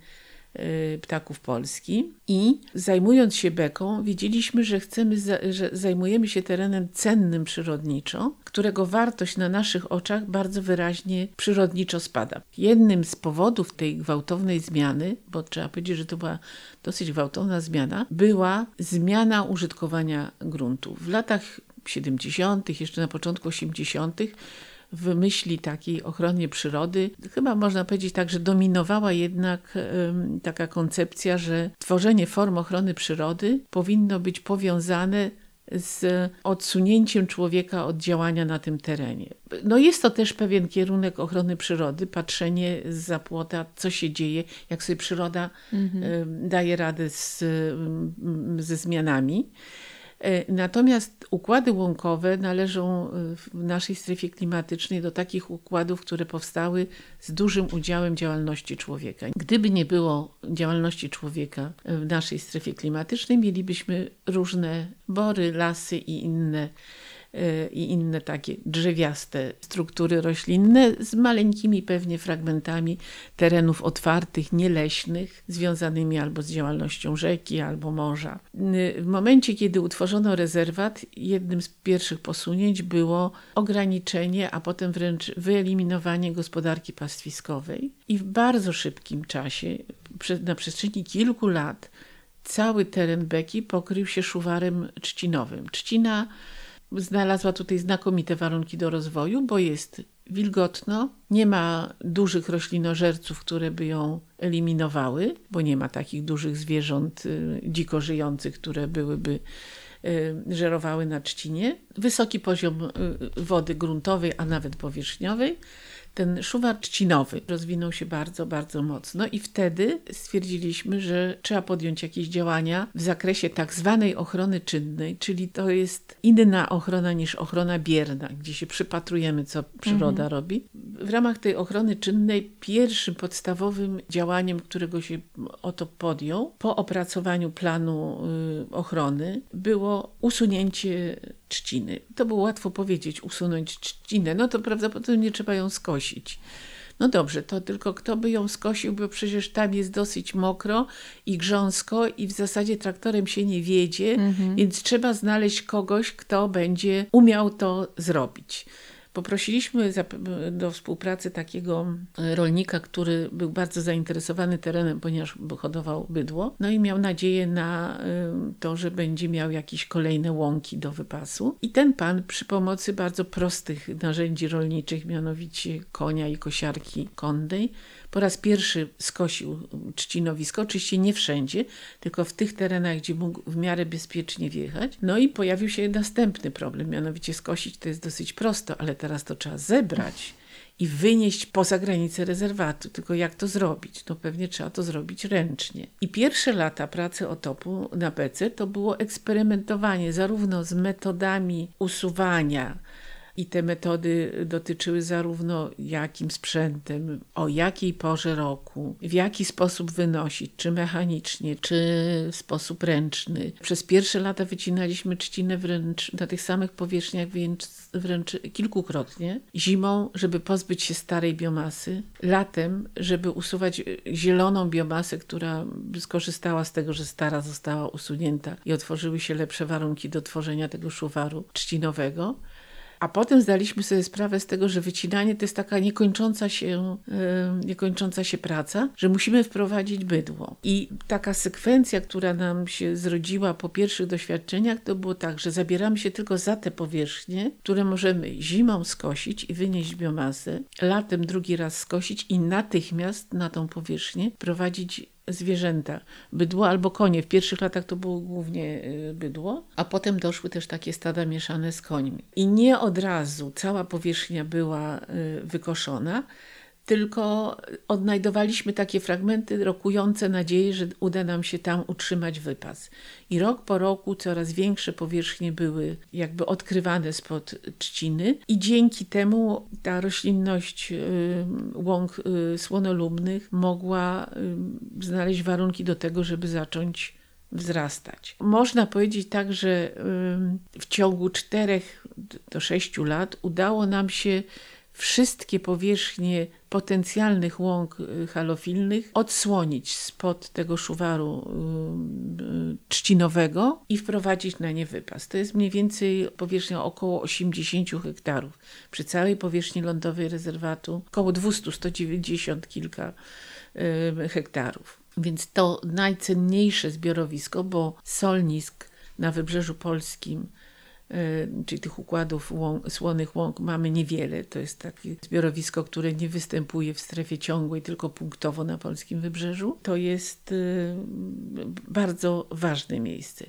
ptaków Polski i zajmując się beką, wiedzieliśmy, że chcemy, że zajmujemy się terenem cennym przyrodniczo, którego wartość na naszych oczach bardzo wyraźnie przyrodniczo spada. Jednym z powodów tej gwałtownej zmiany, bo trzeba powiedzieć, że to była dosyć gwałtowna zmiana, była zmiana użytkowania gruntu. W latach 70., jeszcze na początku 80., w myśli takiej ochronie przyrody, chyba można powiedzieć tak, że dominowała jednak taka koncepcja, że tworzenie form ochrony przyrody powinno być powiązane z odsunięciem człowieka od działania na tym terenie. No jest to też pewien kierunek ochrony przyrody, patrzenie z płota, co się dzieje, jak sobie przyroda em, daje radę z, ze zmianami. E, Natomiast układy łąkowe należą e, w naszej strefie klimatycznej do takich układów, które powstały z dużym udziałem działalności człowieka. Gdyby nie było działalności człowieka w naszej strefie klimatycznej, mielibyśmy różne bory, lasy i inne e, i inne takie drzewiaste struktury roślinne z maleńkimi pewnie fragmentami terenów otwartych, nieleśnych, związanymi albo z działalnością rzeki, albo morza. W momencie, kiedy utworzono rezerwat, jednym z pierwszych posunięć było ograniczenie, a potem wręcz wyeliminowanie gospodarki pastwiskowej. I w bardzo szybkim czasie, na przestrzeni kilku lat, cały teren Beki pokrył się szuwarem trzcinowym. Trzcina znalazła tutaj znakomite warunki do rozwoju, bo jest wilgotno, nie ma dużych roślinożerców, które by ją eliminowały, bo nie ma takich dużych zwierząt y, dziko żyjących, które byłyby y, żerowały na trzcinie. Wysoki poziom y, wody gruntowej, a nawet powierzchniowej. Ten szuwar trzcinowy rozwinął się bardzo, bardzo mocno i wtedy stwierdziliśmy, że trzeba podjąć jakieś działania w zakresie tak zwanej ochrony czynnej, czyli to jest inna ochrona niż ochrona bierna, gdzie się przypatrujemy, co przyroda robi. W ramach tej ochrony czynnej pierwszym podstawowym działaniem, którego się oto podjął po opracowaniu planu y, ochrony było usunięcie trzciny. To było łatwo powiedzieć, usunąć trzcinę, no to prawdopodobnie trzeba ją skosić. No dobrze, to tylko kto by ją skosił, bo przecież tam jest dosyć mokro i grząsko i w zasadzie traktorem się nie wiedzie, więc trzeba znaleźć kogoś, kto będzie umiał to zrobić. Poprosiliśmy do współpracy takiego rolnika, który był bardzo zainteresowany terenem, ponieważ hodował bydło, no i miał nadzieję na y, to, że będzie miał jakieś kolejne łąki do wypasu. I ten pan przy pomocy bardzo prostych narzędzi rolniczych, mianowicie konia i kosiarki kondej, po raz pierwszy skosił trzcinowisko, oczywiście nie wszędzie, tylko w tych terenach, gdzie mógł w miarę bezpiecznie wjechać. No i pojawił się następny problem, mianowicie skosić to jest dosyć prosto, ale teraz to trzeba zebrać i wynieść poza granicę rezerwatu. Tylko jak to zrobić? No pewnie trzeba to zrobić ręcznie. I pierwsze lata pracy otopu na bece to było eksperymentowanie zarówno z metodami usuwania I te metody dotyczyły zarówno jakim sprzętem, o jakiej porze roku, w jaki sposób wynosić, czy mechanicznie, czy w sposób ręczny. Przez pierwsze lata wycinaliśmy trzcinę wręcz na tych samych powierzchniach wręcz, wręcz kilkukrotnie. Zimą, żeby pozbyć się starej biomasy, latem, żeby usuwać zieloną biomasę, która skorzystała z tego, że stara została usunięta i otworzyły się lepsze warunki do tworzenia tego szuwaru trzcinowego. A potem zdaliśmy sobie sprawę z tego, że wycinanie to jest taka niekończąca się, niekończąca się praca, że musimy wprowadzić bydło. I taka sekwencja, która nam się zrodziła po pierwszych doświadczeniach, to było tak, że zabieramy się tylko za te powierzchnie, które możemy zimą skosić i wynieść biomasę, latem drugi raz skosić i natychmiast na tą powierzchnię prowadzić zwierzęta, bydło albo konie. W pierwszych latach to było głównie y, bydło, a potem doszły też takie stada mieszane z końmi. I nie od razu cała powierzchnia była y, wykoszona, tylko odnajdowaliśmy takie fragmenty rokujące nadzieję, że uda nam się tam utrzymać wypas. I rok po roku coraz większe powierzchnie były jakby odkrywane spod trzciny i dzięki temu ta roślinność łąk y, słonolubnych mogła znaleźć warunki do tego, żeby zacząć wzrastać. Można powiedzieć tak, że w ciągu czterech do sześciu lat udało nam się wszystkie powierzchnie potencjalnych łąk y, halofilnych odsłonić spod tego szuwaru y, y, trzcinowego i wprowadzić na nie wypas. To jest mniej więcej powierzchnia około 80 hektarów. Przy całej powierzchni lądowej rezerwatu około 200-190 kilka hektarów. Więc to najcenniejsze zbiorowisko, bo solnisk na wybrzeżu polskim czyli tych układów łąk, słonych łąk mamy niewiele. To jest takie zbiorowisko, które nie występuje w strefie ciągłej, tylko punktowo na polskim wybrzeżu. To jest y, bardzo ważne miejsce.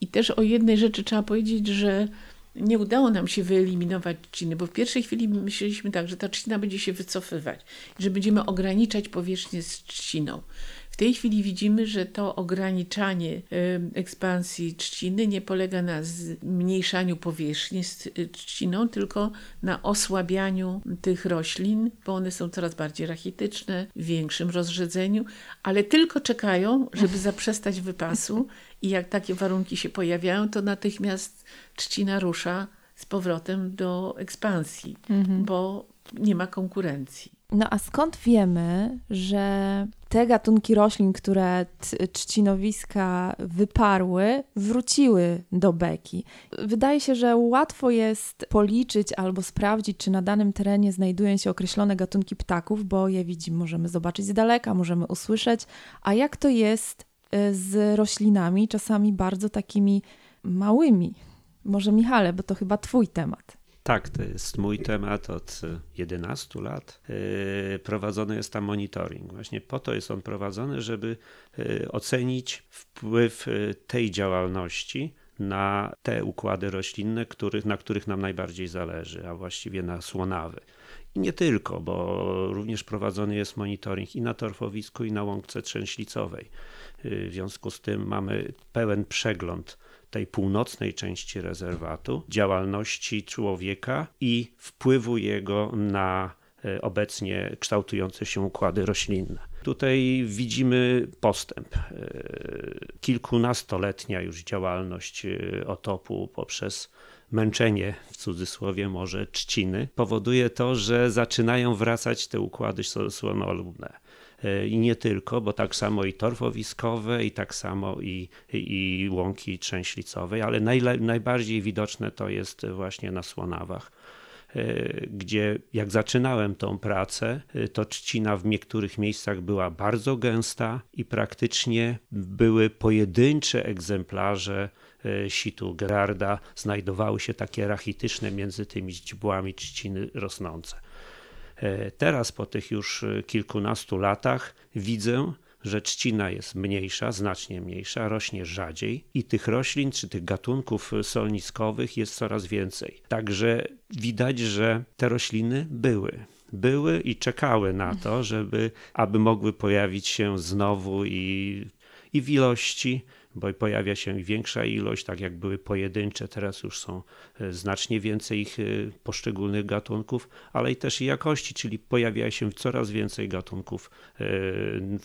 I też o jednej rzeczy trzeba powiedzieć, że nie udało nam się wyeliminować trzciny, bo w pierwszej chwili myśleliśmy tak, że ta trzcina będzie się wycofywać, że będziemy ograniczać powierzchnię z trzciną. W tej chwili widzimy, że to ograniczanie ekspansji trzciny nie polega na zmniejszaniu powierzchni z y, trzciną, tylko na osłabianiu tych roślin, bo one są coraz bardziej rachityczne, w większym rozrzedzeniu, ale tylko czekają, żeby zaprzestać wypasu i jak takie warunki się pojawiają, to natychmiast trzcina rusza z powrotem do ekspansji, mhm. bo nie ma konkurencji. No a skąd wiemy, że te gatunki roślin, które trzcinowiska wyparły, wróciły do beki? Wydaje się, że łatwo jest policzyć albo sprawdzić, czy na danym terenie znajdują się określone gatunki ptaków, bo je widzimy, możemy zobaczyć z daleka, możemy usłyszeć. A jak to jest y, z roślinami, czasami bardzo takimi małymi? Może Michale, bo to chyba Twój temat. Tak, to jest mój temat od 11 lat. E, prowadzony jest tam monitoring. Właśnie po to jest on prowadzony, żeby e, ocenić wpływ e, tej działalności na te układy roślinne, których, na których nam najbardziej zależy, a właściwie na słonawy. I nie tylko, bo również prowadzony jest monitoring i na torfowisku, i na łąkce trzęślicowej. W związku z tym mamy pełen przegląd tej północnej części rezerwatu, działalności człowieka i wpływu jego na e, obecnie kształtujące się układy roślinne. Tutaj widzimy postęp. E, kilkunastoletnia już działalność e, otopu poprzez męczenie, w cudzysłowie może, trzciny, powoduje to, że zaczynają wracać te układy słonolubne. E, i nie tylko, bo tak samo i torfowiskowe, i tak samo i, i, łąki trzęślicowej, ale najbardziej widoczne to jest właśnie na Słonawach e, gdzie jak zaczynałem tą pracę, e, to trzcina w niektórych miejscach była bardzo gęsta i praktycznie były pojedyncze egzemplarze situ Gerarda, znajdowały się takie rachityczne między tymi źdźbłami trzciny rosnące. E, teraz po tych już e, kilkunastu latach widzę, że trzcina jest mniejsza, znacznie mniejsza, rośnie rzadziej i tych roślin czy tych gatunków solniskowych jest coraz więcej. Także widać, że te rośliny były. Były i czekały na to, żeby aby mogły pojawić się znowu i, i w ilości, bo pojawia się większa ilość, tak jak były pojedyncze, teraz już są e, znacznie więcej ich e, poszczególnych gatunków, ale i też jakości, czyli pojawia się coraz więcej gatunków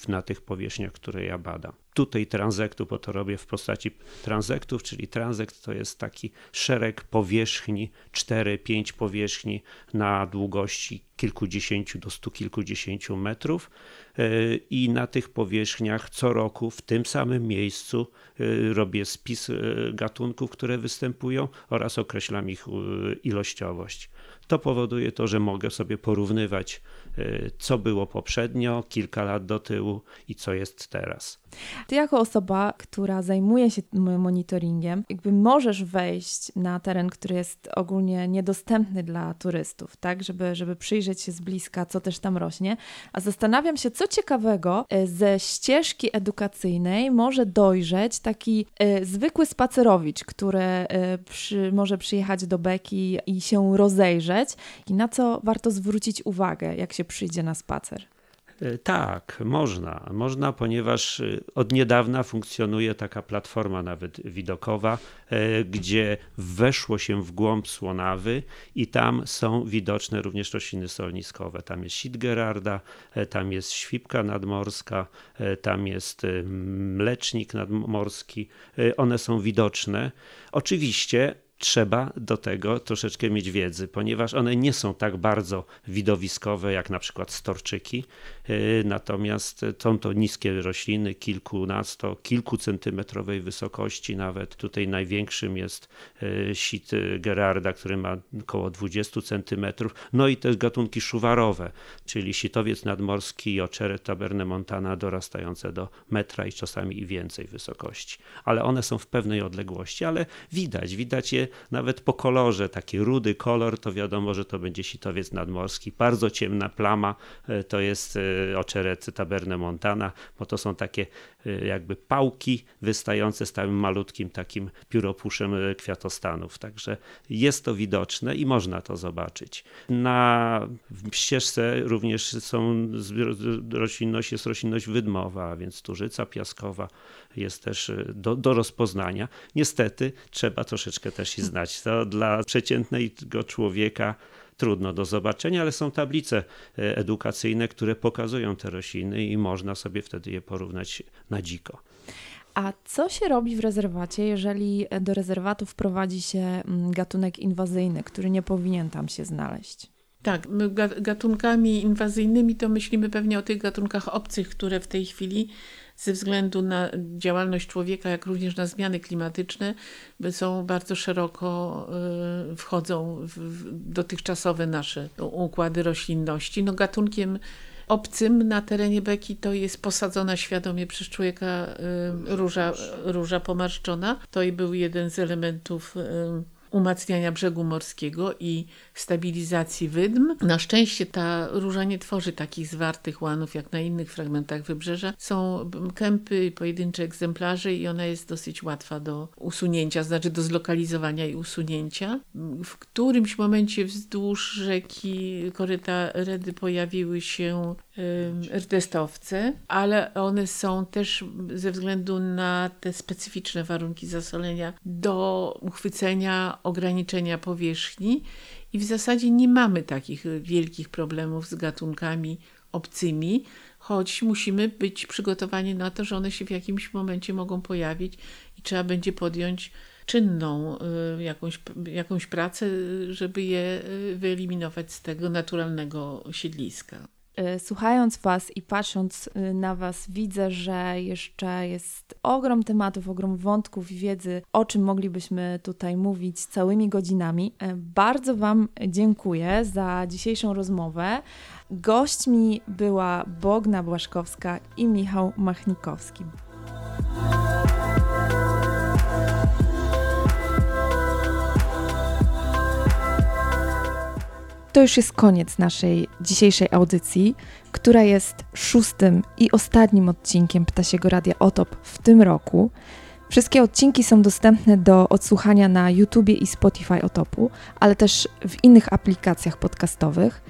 na tych powierzchniach, które ja badam tutaj transektu, bo to robię w postaci transektów, czyli transekt to jest taki szereg powierzchni, 4-5 powierzchni na długości kilkudziesięciu do stu kilkudziesięciu metrów e, i na tych powierzchniach co roku w tym samym miejscu e, robię spis e, gatunków, które występują oraz określam ich ilościowość. To powoduje to, że mogę sobie porównywać, co było poprzednio, kilka lat do tyłu i co jest teraz. Ty jako osoba, która zajmuje się monitoringiem, jakby możesz wejść na teren, który jest ogólnie niedostępny dla turystów, tak, żeby, żeby przyjrzeć się z bliska, co też tam rośnie. A zastanawiam się, co ciekawego e, ze ścieżki edukacyjnej może dojrzeć taki y, zwykły spacerowicz, który y, przy, może przyjechać do Beki i się rozejrzeć i na co warto zwrócić uwagę, jak się przyjdzie na spacer. E, tak, można. Można, ponieważ e, od niedawna funkcjonuje taka platforma nawet widokowa, e, gdzie weszło się w głąb Słonawy i tam są widoczne również rośliny solniskowe. Tam jest sit Gerarda, tam jest świpka nadmorska, tam jest mlecznik nadmorski. One są widoczne. Oczywiście trzeba do tego troszeczkę mieć wiedzy, ponieważ one nie są tak bardzo widowiskowe jak na przykład storczyki, y, natomiast są to niskie rośliny, kilkunasto, kilkucentymetrowej wysokości nawet. Tutaj największym jest y, sit Gerarda, który ma około 20 centymetrów, no i te gatunki szuwarowe, czyli sitowiec nadmorski i oczeret taberne montana dorastające do metra i czasami i więcej wysokości. Ale one są w pewnej odległości, ale widać, widać je nawet po kolorze, taki rudy kolor, to wiadomo, że to będzie sitowiec nadmorski. Bardzo ciemna plama e, to jest e, oczeret taberne montana, bo to są takie jakby pałki wystające z tym malutkim takim pióropuszem kwiatostanów. Także jest to widoczne i można to zobaczyć. Na ścieżce również są roślinność, jest roślinność wydmowa, więc turzyca piaskowa jest też do, do rozpoznania. Niestety trzeba troszeczkę też i znać. To dla przeciętnego człowieka trudno do zobaczenia, ale są tablice e, edukacyjne, które pokazują te rośliny i można sobie wtedy je porównać na dziko. A co się robi w rezerwacie, jeżeli do rezerwatu wprowadzi się mm, gatunek inwazyjny, który nie powinien tam się znaleźć? Tak, my gatunkami inwazyjnymi to myślimy pewnie o tych gatunkach obcych, które w tej chwili ze względu na działalność człowieka, jak również na zmiany klimatyczne, są bardzo szeroko, y, wchodzą w dotychczasowe nasze układy roślinności. No, gatunkiem obcym na terenie beki to jest posadzona świadomie przez człowieka y, róża, róża pomarszczona. To i był jeden z elementów y, umacniania brzegu morskiego i stabilizacji wydm. Na szczęście ta róża nie tworzy takich zwartych łanów jak na innych fragmentach wybrzeża. Są kępy, pojedyncze egzemplarze i ona jest dosyć łatwa do usunięcia, znaczy do zlokalizowania i usunięcia. W którymś momencie wzdłuż rzeki koryta Redy pojawiły się rdestowce, ale one są też ze względu na te specyficzne warunki zasolenia do uchwycenia, ograniczenia powierzchni i w zasadzie nie mamy takich wielkich problemów z gatunkami obcymi, choć musimy być przygotowani na to, że one się w jakimś momencie mogą pojawić i trzeba będzie podjąć czynną y, jakąś, jakąś pracę, żeby je y, wyeliminować z tego naturalnego siedliska. Y, słuchając Was i patrząc y, na Was, widzę, że jeszcze jest ogrom tematów, ogrom wątków i wiedzy, o czym moglibyśmy tutaj mówić całymi godzinami. Y, bardzo Wam dziękuję za dzisiejszą rozmowę. Gośćmi była Bogna Błaszkowska i Michał Machnikowski. To już jest koniec naszej dzisiejszej audycji, która jest szóstym i ostatnim odcinkiem Ptasiego Radia Otop w tym roku. Wszystkie odcinki są dostępne do odsłuchania na YouTubie i Spotify Otopu, ale też w innych aplikacjach podcastowych.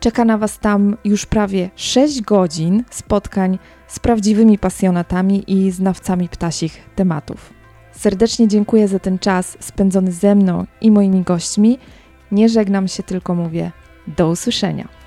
Czeka na Was tam już prawie 6 godzin spotkań z prawdziwymi pasjonatami i znawcami ptasich tematów. Serdecznie dziękuję za ten czas spędzony ze mną i moimi gośćmi. Nie żegnam się, tylko mówię do usłyszenia.